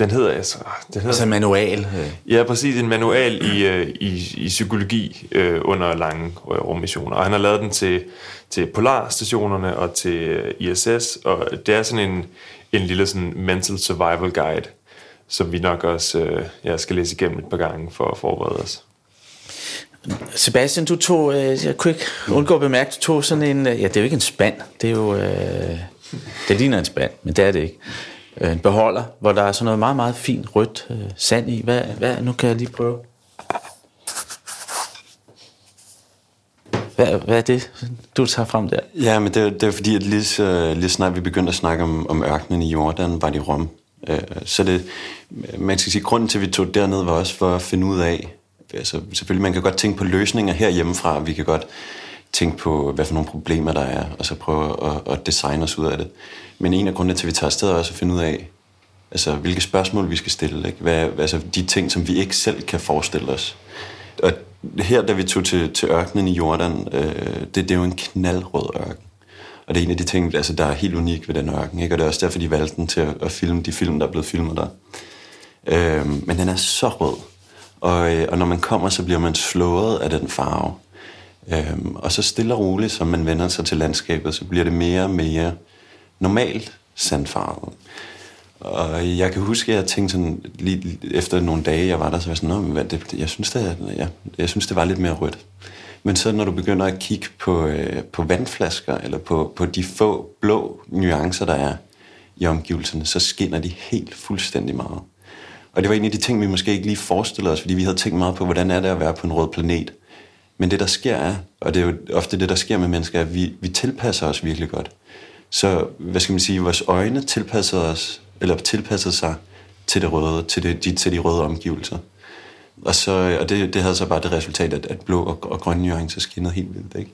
den hedder altså... Den hedder, altså en manual. Ja, præcis. En manual i, øh, i, i psykologi øh, under lange øh, rummissioner. Og han har lavet den til, til Polarstationerne og til øh, ISS. Og det er sådan en, en lille sådan mental survival guide, som vi nok også øh, ja, skal læse igennem et par gange for at forberede os. Sebastian, du tog, øh, jeg kunne ikke undgå at bemærke, du tog sådan en, ja, det er jo ikke en spand, det er jo, øh, det ligner en spand, men det er det ikke øh, Øh, en beholder, hvor der er sådan noget meget, meget fint rødt øh, sand i. Hvad, hvad, nu kan jeg lige prøve. Hvad, hvad er det, du tager frem der? Ja, men det, det er fordi, at lige, så, lige snart vi begyndte at snakke om, om ørkenen i Jordan, var det Rom. Øh, så det, man skal sige, grunden til, at vi tog derned, var også for at finde ud af, altså selvfølgelig, man kan godt tænke på løsninger herhjemmefra, vi kan godt tænke på, hvad for nogle problemer der er, og så prøve at, at designe os ud af det. Men en af grundene til, at vi tager afsted, er også at finde ud af, altså, hvilke spørgsmål vi skal stille. Ikke? Hvad, altså, de ting, som vi ikke selv kan forestille os. Og her, da vi tog til, til ørkenen i Jordan, øh, det, det er jo en knaldrød ørken. Og det er en af de ting, altså, der er helt unik ved den ørken. Ikke? Og det er også derfor, de valgte den til at at filme de film, der er blevet filmet der. Øh, men den er så rød. Og, øh, og når man kommer, så bliver man slået af den farve. Øh, og så stille og roligt, som man vender sig til landskabet, så bliver det mere og mere normalt sandfarvet. Og jeg kan huske, at jeg tænkte sådan, lige efter nogle dage, jeg var der, så var jeg sådan, men det, jeg, synes, det, ja, jeg synes, det var lidt mere rødt. Men så når du begynder at kigge på, øh, på vandflasker, eller på, på de få blå nuancer, der er i omgivelserne, så skinner de helt fuldstændig meget. Og det var en af de ting, vi måske ikke lige forestillede os, fordi vi havde tænkt meget på, hvordan er det at være på en rød planet. Men det, der sker er, og det er jo ofte det, der sker med mennesker, at vi, vi tilpasser os virkelig godt. Så, hvad skal man sige, vores øjne tilpassede, os, eller tilpassede sig til det røde, til, det, de, til de røde omgivelser. Og, så, og det, det havde så bare det resultat, at, at blå og, og grønne nuancer skinnede helt vildt, ikke?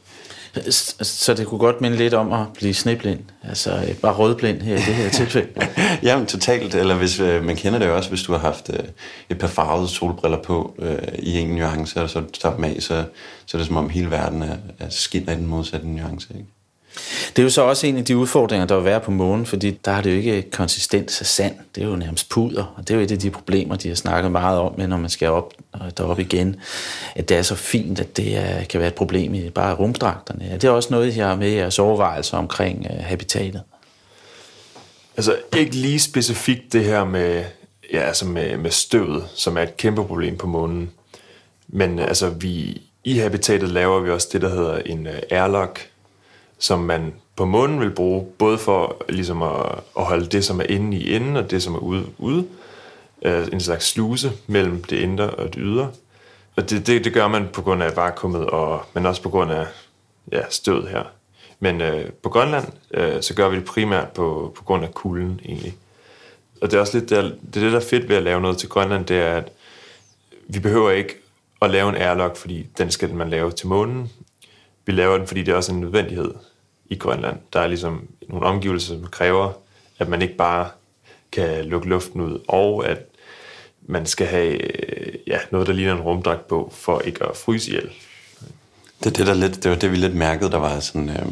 Så det kunne godt minde lidt om at blive sneblind, altså øh, bare rødblind her i det her tilfælde. [LAUGHS] Jamen totalt, eller hvis øh, man kender det også, hvis du har haft øh, et par farvede solbriller på øh, i en nuance, og så tager dem af, så, så er det som om hele verden er, er skinner i den modsatte nuance. Ikke? Det er jo så også en af de udfordringer, der vil være på månen, fordi der har det jo ikke konsistens af sand. Det er jo nærmest puder, og det er jo et af de problemer, de har snakket meget om, når man skal op øh, derop igen, at det er så fint, at det er, kan være et problem i bare rumdragterne. Det er også noget, jeg har med jeres overvejelser omkring uh, habitatet. Altså ikke lige specifikt det her med, ja, altså med, med støvet, som er et kæmpe problem på månen. Men altså vi, i habitatet laver vi også det, der hedder en øh, airlock, som man på månen vil bruge, både for ligesom at, at holde det, som er inde i inden, og det, som er ude, ude. Øh, en slags sluse mellem det indre og det ydre. Og det, det, det gør man på grund af vakuumet, og, men også på grund af ja, stød her. Men øh, på Grønland, øh, så gør vi det primært på, på grund af kulden egentlig. Og det er også lidt der, det, er det, der er fedt ved at lave noget til Grønland, det er, at vi behøver ikke at lave en airlock, fordi den skal man lave til månen vi laver den, fordi det er også en nødvendighed i Grønland. Der er ligesom nogle omgivelser, som kræver, at man ikke bare kan lukke luften ud, og at man skal have øh, ja, noget, der ligner en rumdragt på, for ikke at fryse ihjel. Det, det, der lidt, det var det, vi lidt mærkede, der var sådan, øh,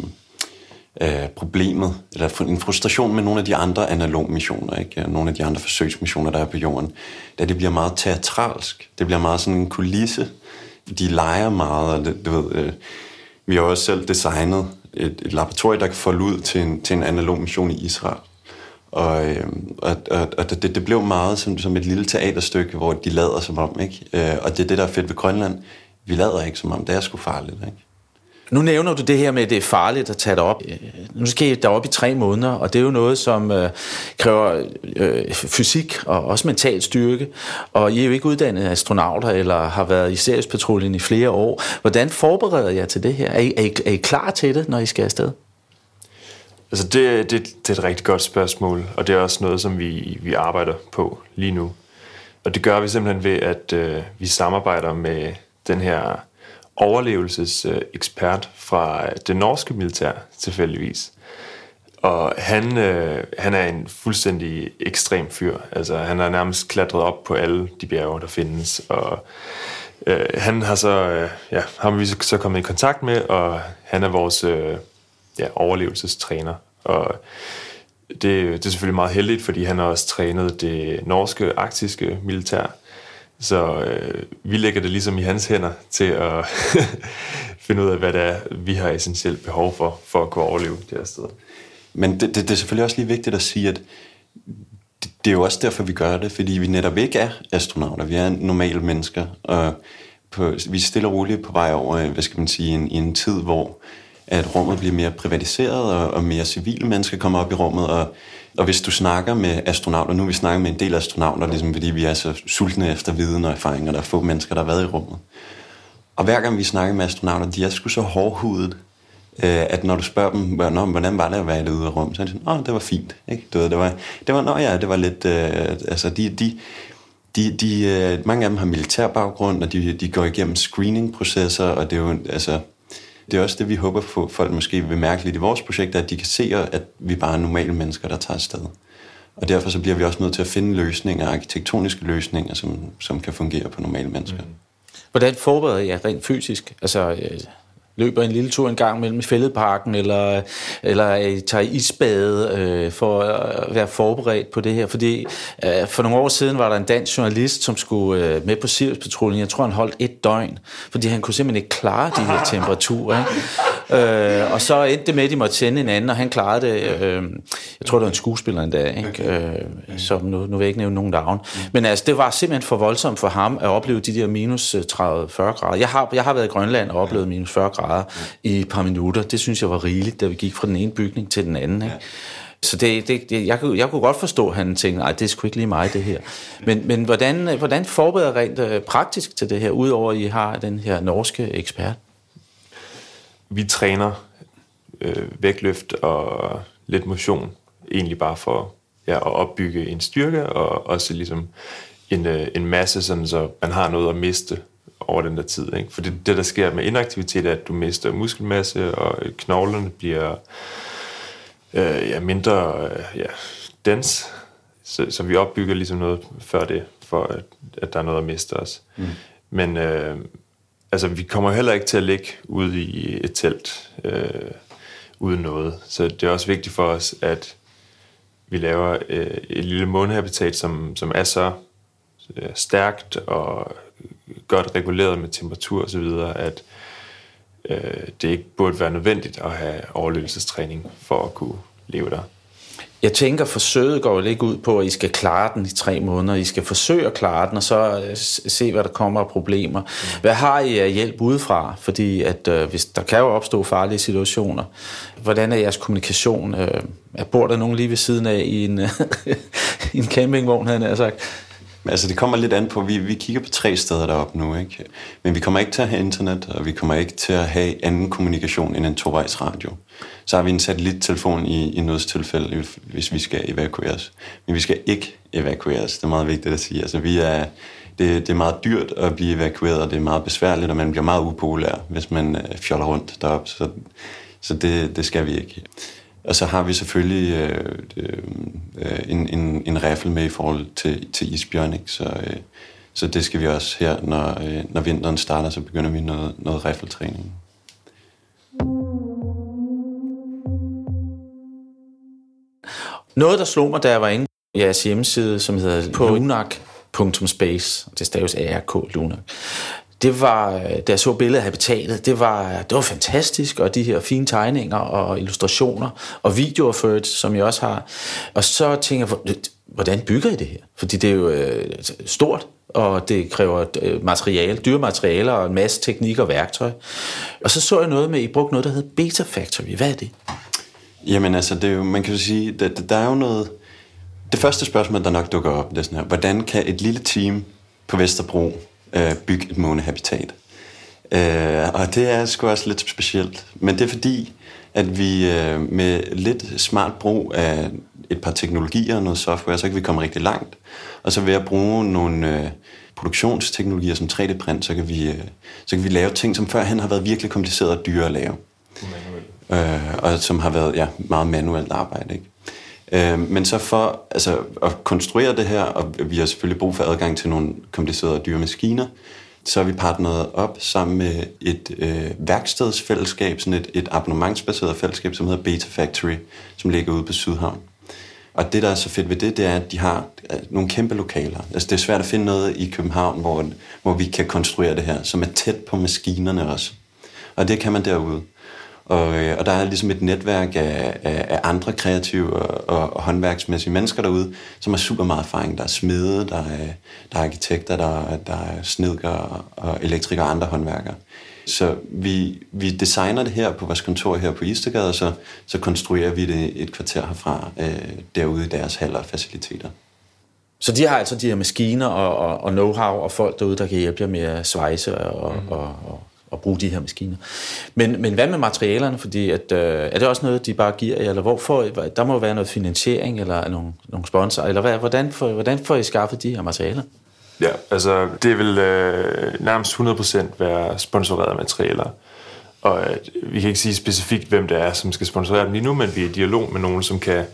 øh, problemet, eller en frustration med nogle af de andre analog missioner, ikke? Øh, nogle af de andre forsøgsmissioner, der er på jorden, da det bliver meget teatralsk. Det bliver meget sådan en kulisse. De leger meget, og det, du ved, øh, vi har også selv designet et, et laboratorium, der kan folde ud til en, til en analog mission i Israel. Og, øh, og, og, og det, det blev meget som, som et lille teaterstykke, hvor de lader som om, ikke? Øh, og det er det, der er fedt ved Grønland. Vi lader ikke som om, det er sgu farligt, ikke? Nu nævner du det her med, at det er farligt at tage dig op. Øh, nu skal I derop i tre måneder, og det er jo noget, som øh, kræver øh, fysik og også mental styrke. Og I er jo ikke uddannet astronauter eller har været i Sirius-patruljen i flere år. Hvordan forbereder jeg til det her? Er I, er, I, er I klar til det, når I skal afsted? Altså det, det, det er et rigtig godt spørgsmål, og det er også noget, som vi, vi arbejder på lige nu. Og det gør vi simpelthen ved, at øh, vi samarbejder med den her overlevelsesekspert fra det norske militær, tilfældigvis. Og han, øh, han er en fuldstændig ekstrem fyr. Altså, han har nærmest klatret op på alle de bjerge, der findes. Og øh, han har så, øh, ja, ham vi så kommet i kontakt med, og han er vores øh, ja, overlevelsestræner. Og det, det er selvfølgelig meget heldigt, fordi han har også trænet det norske arktiske militær. Så øh, vi lægger det ligesom i hans hænder til at [LAUGHS] finde ud af, hvad det er, vi har essentielt behov for, for at kunne overleve det her sted. Men det, det, det er selvfølgelig også lige vigtigt at sige, at det, det er jo også derfor, vi gør det, fordi vi netop ikke er astronauter. Vi er normale mennesker, og på, vi er stille og roligt på vej over, øh, hvad skal man sige, en, en tid, hvor at rummet bliver mere privatiseret, og, og mere civile mennesker kommer op i rummet, og, og hvis du snakker med astronauter, nu vi snakker med en del astronauter, ligesom fordi vi er så sultne efter viden og erfaringer, der er få mennesker, der har været i rummet. Og hver gang vi snakker med astronauter, de er sgu så hårdhudet, øh, at når du spørger dem, hvordan var det at være ude af rum, så er de sådan, åh, det var fint. Ikke? Du ved, det var, det var, nå ja, det var lidt, øh, altså de, de, de, de, øh, mange af dem har militær baggrund, og de, de går igennem screening-processer, og det er jo, altså, det er også det, vi håber på, folk måske vil mærke lidt i vores projekt, at de kan se, at vi bare er normale mennesker, der tager afsted. Og derfor så bliver vi også nødt til at finde løsninger, arkitektoniske løsninger, som, som kan fungere på normale mennesker. Mm. Hvordan forbereder jeg rent fysisk? Altså, øh, løber en lille tur en gang mellem fældeparken, eller, eller tager isbade øh, for at være forberedt på det her. Fordi øh, for nogle år siden var der en dansk journalist, som skulle øh, med på Sirius-patruljen. Jeg tror, han holdt et døgn, fordi han kunne simpelthen ikke klare de her temperaturer. Ikke? Øh, og så endte det med, at de måtte sende en anden, og han klarede det. Øh, jeg tror, det var en skuespiller endda, ikke? Øh, som nu, nu vil jeg ikke nævne nogen navn. Men altså, det var simpelthen for voldsomt for ham at opleve de der minus 30-40 grader. Jeg har, jeg har været i Grønland og oplevet minus 40 grader grader ja. i et par minutter. Det synes jeg var rigeligt, da vi gik fra den ene bygning til den anden. Ikke? Ja. Så det, det, det, jeg, kunne, jeg kunne godt forstå, at han tænkte, nej, det er sgu ikke lige mig, det her. Men, men hvordan, hvordan forbereder rent uh, praktisk til det her, udover at I har den her norske ekspert? Vi træner øh, vægtløft og lidt motion, egentlig bare for ja, at opbygge en styrke, og også ligesom en, øh, en masse, sådan, så man har noget at miste over den der tid. Ikke? For det, det, der sker med inaktivitet, er, at du mister muskelmasse, og knoglerne bliver øh, ja, mindre øh, ja, dens. Så, så vi opbygger ligesom noget før det, for at, at der er noget at miste os. Mm. Men øh, altså, vi kommer heller ikke til at ligge ude i et telt øh, uden noget. Så det er også vigtigt for os, at vi laver øh, et lille månehabitat, som, som er så øh, stærkt og godt reguleret med temperatur og så videre, at øh, det ikke burde være nødvendigt at have overlevelsestræning for at kunne leve der. Jeg tænker, forsøget går jo ikke ud på, at I skal klare den i tre måneder. I skal forsøge at klare den, og så øh, se, hvad der kommer af problemer. Hvad har I af hjælp udefra? Fordi at, øh, hvis der kan jo opstå farlige situationer. Hvordan er jeres kommunikation? Øh, bor der nogen lige ved siden af i en, [LAUGHS] i en campingvogn, havde jeg sagt? Altså det kommer lidt an på, vi, vi kigger på tre steder deroppe nu, ikke? Men vi kommer ikke til at have internet, og vi kommer ikke til at have anden kommunikation end en tovejs radio. Så har vi en satellittelefon i, i nødstilfælde, hvis vi skal evakueres. Men vi skal ikke evakueres, det er meget vigtigt at sige. Altså vi er, det, det er meget dyrt at blive evakueret, og det er meget besværligt, og man bliver meget upopulær, hvis man øh, fjoller rundt deroppe. Så, så det, det skal vi ikke. Og så har vi selvfølgelig øh, øh, en, en, en riffel med i forhold til, til isbjørn, ikke? Så, øh, så det skal vi også her, når, øh, når vinteren starter, så begynder vi noget, noget riffeltræning. Noget, der slog mig, da jeg var inde på jeres hjemmeside, som hedder på lunak.space, det staves ARK, Lunak, det var, øh, da jeg så billedet af habitatet, det var, det var fantastisk, og de her fine tegninger og illustrationer, og videoer for det, som jeg også har. Og så tænker jeg, hvordan bygger I det her? Fordi det er jo øh, stort, og det kræver øh, materiale, dyre materialer og en masse teknik og værktøj. Og så så jeg noget med, at I brugte noget, der hed Beta Factory. Hvad er det? Jamen altså, det er jo, man kan jo sige, der, der er jo noget... Det første spørgsmål, der nok dukker op, det er sådan her, hvordan kan et lille team på Vesterbro øh, bygge et månehabitat? Øh, og det er sgu også lidt specielt. Men det er fordi, at vi øh, med lidt smart brug af et par teknologier og noget software, så kan vi komme rigtig langt. Og så ved at bruge nogle øh, produktionsteknologier som 3D-print, så kan, vi, øh, så kan vi lave ting, som førhen har været virkelig kompliceret og dyre at lave. Øh, og som har været ja, meget manuelt arbejde. Ikke? Øh, men så for altså, at konstruere det her, og vi har selvfølgelig brug for adgang til nogle komplicerede dyre maskiner, så har vi partneret op sammen med et øh, værkstedsfællesskab, sådan et, et abonnementsbaseret fællesskab, som hedder Beta Factory, som ligger ude på Sydhavn. Og det, der er så fedt ved det, det er, at de har øh, nogle kæmpe lokaler. Altså, det er svært at finde noget i København, hvor, hvor vi kan konstruere det her, som er tæt på maskinerne også. Og det kan man derude. Og, øh, og der er ligesom et netværk af, af, af andre kreative og, og, og håndværksmæssige mennesker derude, som har super meget erfaring. Der er smede, der er, der er arkitekter, der, der er snedkere og elektrikere og andre håndværkere. Så vi, vi designer det her på vores kontor her på Istegade, og så, så konstruerer vi det et kvarter herfra, øh, derude i deres haller og faciliteter. Så de har altså de her maskiner og, og, og know-how og folk derude, der kan hjælpe jer med at svejse og, mm. og, og, at bruge de her maskiner. Men, men hvad med materialerne? Fordi at, øh, er det også noget, de bare giver jer? Eller hvorfor, der må være noget finansiering eller nogle, nogle sponsorer? Eller hvad, hvordan, får, hvordan får I skaffet de her materialer? Ja, altså det vil øh, nærmest 100% være sponsorerede materialer. Og øh, vi kan ikke sige specifikt, hvem det er, som skal sponsorere dem lige nu, men vi er i dialog med nogen, som kan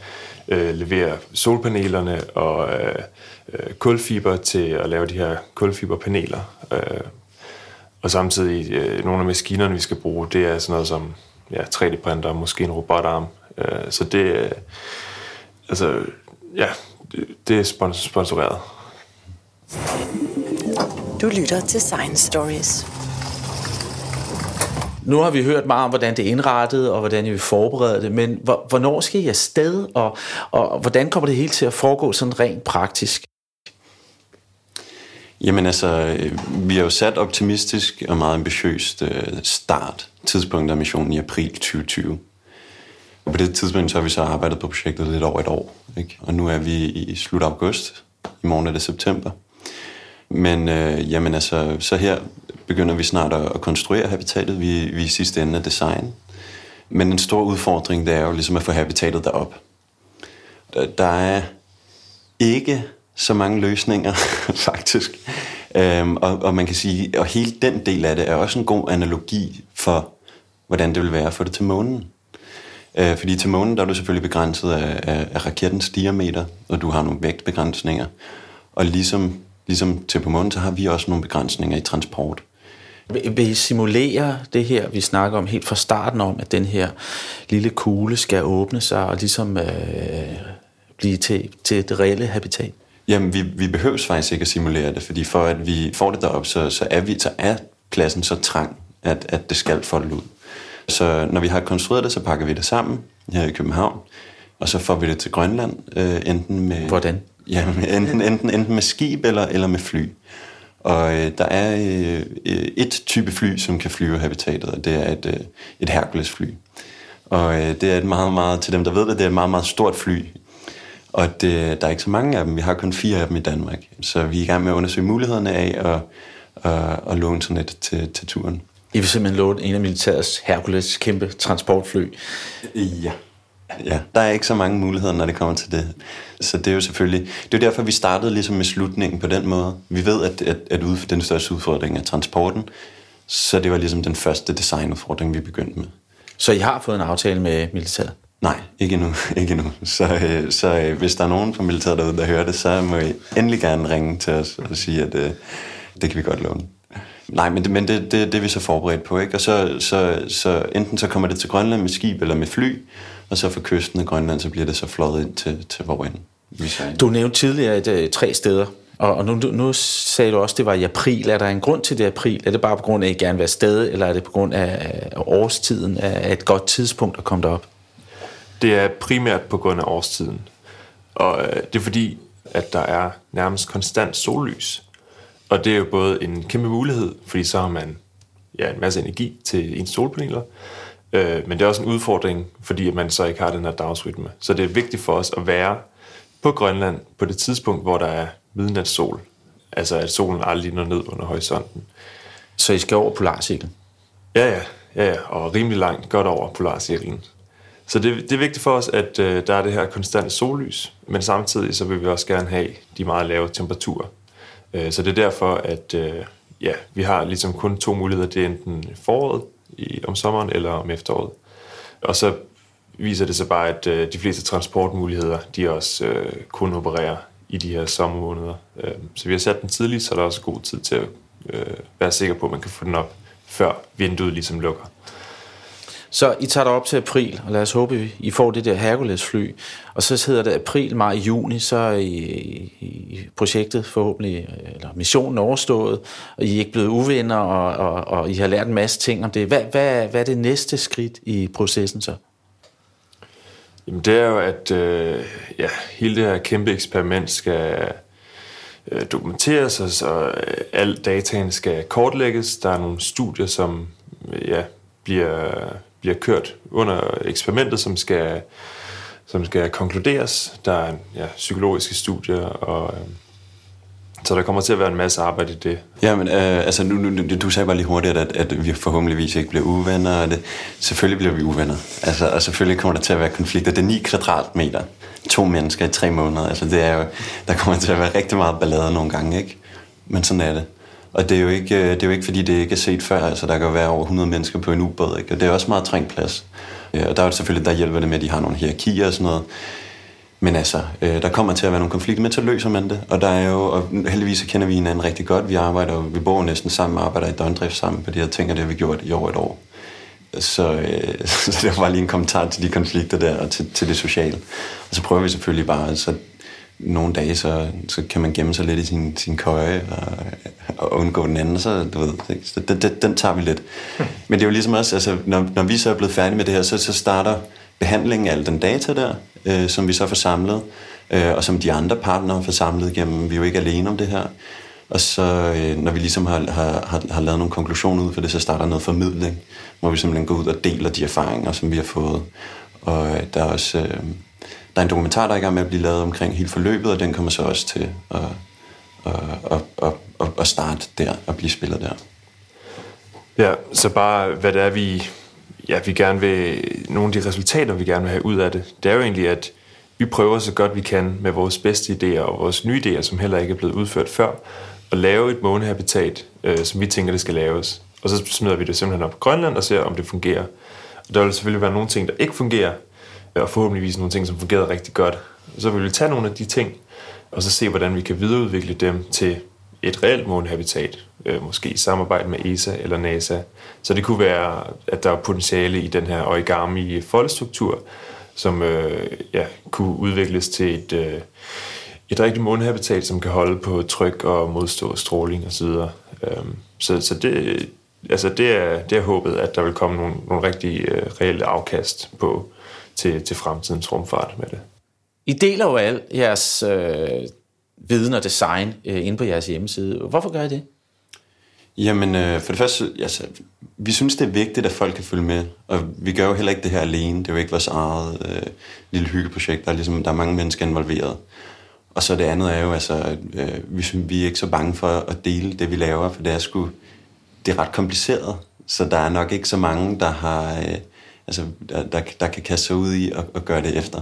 øh, levere solpanelerne og øh, øh, kulfiber til at lave de her kulfiberpaneler. Øh, og samtidig øh, nogle af maskinerne, vi skal bruge, det er sådan noget som ja, 3D-printer, måske en robotarm. Øh, så det, øh, altså, ja, det, det er sponsoreret. Du lytter til Science Stories. Nu har vi hørt meget om, hvordan det er indrettet, og hvordan I vil forberede det, men hvornår skal I afsted, og, og hvordan kommer det hele til at foregå sådan rent praktisk? Jamen altså, øh, vi har jo sat optimistisk og meget ambitiøst øh, start tidspunkt af missionen i april 2020. Og på det tidspunkt så har vi så arbejdet på projektet lidt over et år. Ikke? Og nu er vi i slut august. I morgen er det september. Men øh, jamen altså, så her begynder vi snart at, at konstruere habitatet. Vi, vi er i sidste ende af design. Men en stor udfordring, det er jo ligesom at få habitatet derop. Der, der er ikke så mange løsninger, [LAUGHS] faktisk. Øhm, og, og man kan sige, og hele den del af det er også en god analogi for, hvordan det vil være at få det til månen. Øh, fordi til månen, der er du selvfølgelig begrænset af, af, af rakettens diameter, og du har nogle vægtbegrænsninger. Og ligesom, ligesom til på månen, så har vi også nogle begrænsninger i transport. Vil I simulere det her, vi snakker om helt fra starten om, at den her lille kugle skal åbne sig og ligesom øh, blive til, til det reelle habitat? Jamen, vi, vi behøver faktisk ikke at simulere det, fordi for at vi får det derop, så, så, er, vi, så er pladsen så trang, at, at det skal folde ud. Så når vi har konstrueret det, så pakker vi det sammen her i København, og så får vi det til Grønland, øh, enten med... Hvordan? Ja, enten, enten, enten med skib eller, eller med fly. Og øh, der er øh, et type fly, som kan flyve habitatet, og det er et, øh, et Hercules-fly. Og øh, det er et meget, meget, til dem der ved det, det er et meget, meget stort fly. Og det, der er ikke så mange af dem, vi har kun fire af dem i Danmark. Så vi er i gang med at undersøge mulighederne af at, at, at låne sådan et til, til turen. I vil simpelthen låne en af militærets Hercules kæmpe transportfly? Ja. Ja, der er ikke så mange muligheder, når det kommer til det. Så det er jo selvfølgelig... Det er derfor, vi startede ligesom med slutningen på den måde. Vi ved, at, at, at ud, den største udfordring er transporten, så det var ligesom den første designudfordring, vi begyndte med. Så I har fået en aftale med militæret? Nej, ikke endnu. [LAUGHS] Ikke endnu. Så, øh, så øh, hvis der er nogen fra militæret derude, der hører det, så må I endelig gerne ringe til os og sige, at øh, det kan vi godt låne. Nej, men det, men det, det, det er vi så forberedt på, ikke? Og så, så, så enten så kommer det til Grønland med skib eller med fly, og så fra kysten af Grønland, så bliver det så flået ind til, til hvor end. Du nævnte tidligere et, øh, tre steder, og, og nu, nu sagde du også, at det var i april. Er der en grund til det april? Er det bare på grund af, at I gerne vil være sted, eller er det på grund af, af årstiden, af et godt tidspunkt at komme derop? Det er primært på grund af årstiden. Og øh, det er fordi, at der er nærmest konstant sollys. Og det er jo både en kæmpe mulighed, fordi så har man ja, en masse energi til ens solpaneler, øh, men det er også en udfordring, fordi man så ikke har den her dagsrytme. Så det er vigtigt for os at være på Grønland på det tidspunkt, hvor der er midnatssol. Altså at solen aldrig når ned under horisonten. Så I skal over polarcirklen? Ja, ja, ja, ja, og rimelig langt, godt over polarcirklen. Så det, det er vigtigt for os, at øh, der er det her konstante sollys, men samtidig så vil vi også gerne have de meget lave temperaturer. Øh, så det er derfor, at øh, ja, vi har ligesom kun to muligheder. Det er enten foråret i, om sommeren eller om efteråret. Og så viser det sig bare, at øh, de fleste transportmuligheder, de også øh, kun opererer i de her sommermåneder. Øh, så vi har sat den tidligt, så der er også god tid til at øh, være sikker på, at man kan få den op, før vinduet ligesom lukker. Så I tager dig op til april, og lad os håbe, I får det der Hercules-fly. Og så hedder det april, maj, juni, så er I, i projektet forhåbentlig, eller missionen overstået, og I er ikke blevet uvenner, og, og, og I har lært en masse ting om det. Hvad, hvad, hvad er det næste skridt i processen så? Jamen det er jo, at øh, ja, hele det her kæmpe eksperiment skal øh, dokumenteres, og så øh, al dataen skal kortlægges. Der er nogle studier, som øh, ja, bliver, bliver kørt under eksperimentet, som skal, som skal konkluderes. Der er ja, psykologiske studier, og øh, så der kommer til at være en masse arbejde i det. Ja, men øh, altså, nu, nu, du sagde bare lige hurtigt, at, at vi forhåbentligvis ikke bliver uvenner. Og det, selvfølgelig bliver vi uvenner. Altså, og selvfølgelig kommer der til at være konflikter. Det er 9 kvadratmeter. To mennesker i tre måneder. Altså, det er jo, der kommer til at være rigtig meget ballade nogle gange, ikke? Men sådan er det. Og det er, jo ikke, øh, det er jo ikke, fordi det ikke er set før. Altså, der kan jo være over 100 mennesker på en ubåd, ikke? Og det er også meget trængt plads. Og der er jo selvfølgelig, der hjælper det med, at de har nogle hierarkier og sådan noget. Men altså, øh, der kommer til at være nogle konflikter, men så løser man det. Og der er jo, og heldigvis kender vi hinanden rigtig godt. Vi arbejder vi bor næsten sammen, arbejder i døgndrift sammen på de her ting, og det har vi gjort i over et år. Så, øh, [LAUGHS] så det var bare lige en kommentar til de konflikter der, og til, til det sociale. Og så prøver vi selvfølgelig bare, så nogle dage, så, så kan man gemme sig lidt i sin, sin køje og, og undgå den anden, så du ved, så den, den, den tager vi lidt. [LAUGHS] Men det er jo ligesom også, altså, når, når vi så er blevet færdige med det her, så, så starter behandlingen af al den data der, øh, som vi så får samlet, øh, og som de andre partnere får samlet gennem, vi er jo ikke alene om det her. Og så, øh, når vi ligesom har, har, har, har lavet nogle konklusioner ud for det, så starter noget formidling, hvor vi simpelthen går ud og deler de erfaringer, som vi har fået. Og øh, der er også øh, der er en dokumentar, der er i gang med at blive lavet omkring hele forløbet, og den kommer så også til at, at, at, at, at, at starte der og blive spillet der. Ja, så bare hvad det er, vi, ja, vi gerne vil, nogle af de resultater, vi gerne vil have ud af det, det er jo egentlig, at vi prøver så godt vi kan med vores bedste idéer og vores nye idéer, som heller ikke er blevet udført før, at lave et månehabitat, øh, som vi tænker, det skal laves. Og så smider vi det simpelthen op på Grønland og ser, om det fungerer. Og der vil selvfølgelig være nogle ting, der ikke fungerer, og forhåbentligvis nogle ting, som fungerede rigtig godt. Så vil vi tage nogle af de ting, og så se, hvordan vi kan videreudvikle dem til et reelt månehabitat, øh, måske i samarbejde med ESA eller NASA. Så det kunne være, at der er potentiale i den her origami foldstruktur, som øh, ja, kunne udvikles til et, øh, et rigtigt månehabitat, som kan holde på tryk og modstå stråling osv. Øhm, så, så det, altså det, er, det er håbet, at der vil komme nogle, nogle rigtig øh, reelle afkast på til, til fremtidens rumfart med det. I deler jo al jeres øh, viden og design øh, inde på jeres hjemmeside. Hvorfor gør I det? Jamen, øh, for det første, altså, vi synes, det er vigtigt, at folk kan følge med. Og vi gør jo heller ikke det her alene. Det er jo ikke vores eget øh, lille hyggeprojekt. Der er, ligesom, der er mange mennesker involveret. Og så det andet er jo, altså, øh, vi, synes, vi er ikke så bange for at dele det, vi laver, for det er sgu, det er ret kompliceret. Så der er nok ikke så mange, der har, øh, altså, der, der, der kan kaste sig ud i og, og gøre det efter.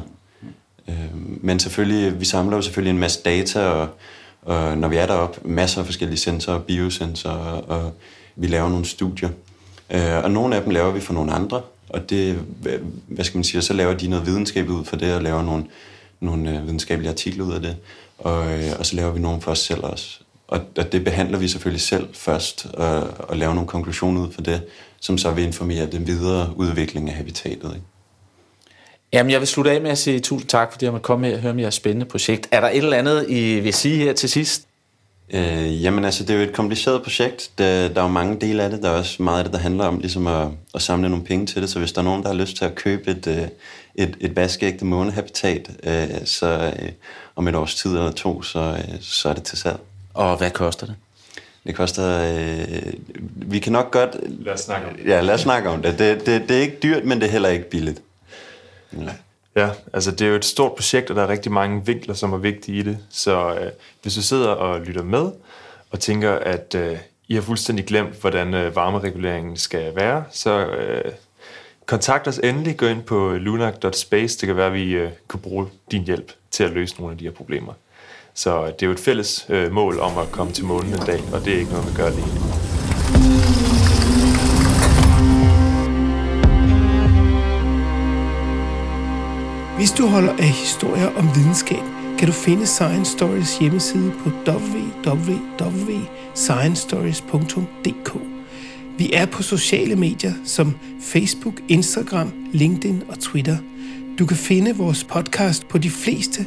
Øh, men selvfølgelig, vi samler jo selvfølgelig en masse data, og, og når vi er deroppe, masser af forskellige sensorer, biosensorer, og vi laver nogle studier. Øh, og nogle af dem laver vi for nogle andre, og det, hvad skal man sige, så laver de noget videnskab ud for det, og laver nogle, nogle øh, videnskabelige artikler ud af det, og, øh, og så laver vi nogle for os selv også. Og, og det behandler vi selvfølgelig selv først, og, og laver nogle konklusioner ud for det, som så vil informere den videre udvikling af habitatet. Ikke? Jamen, jeg vil slutte af med at sige tusind tak, fordi jeg måtte komme her og høre om jeres spændende projekt. Er der et eller andet, I vil sige her til sidst? Øh, jamen altså, det er jo et kompliceret projekt. Der, der er jo mange dele af det. Der er også meget af det, der handler om ligesom at, at samle nogle penge til det. Så hvis der er nogen, der har lyst til at købe et, øh, et, et vaskeægte månehabitat, øh, så øh, om et års tid eller to, så, øh, så er det til salg. Og hvad koster det? Det koster... Øh, vi kan nok godt... Lad os snakke om det. Ja, lad os snakke om det. Det, det. det er ikke dyrt, men det er heller ikke billigt. Ja. Ja, altså det er jo et stort projekt, og der er rigtig mange vinkler, som er vigtige i det. Så øh, hvis du sidder og lytter med, og tænker, at øh, I har fuldstændig glemt, hvordan øh, varmereguleringen skal være, så øh, kontakt os endelig. Gå ind på lunak.space. Det kan være, at vi øh, kan bruge din hjælp til at løse nogle af de her problemer. Så det er jo et fælles øh, mål om at komme til månen en dag, og det er ikke noget, man gør alene. Hvis du holder af historier om videnskab, kan du finde Science Stories hjemmeside på www.sciencestories.dk. Vi er på sociale medier som Facebook, Instagram, LinkedIn og Twitter. Du kan finde vores podcast på de fleste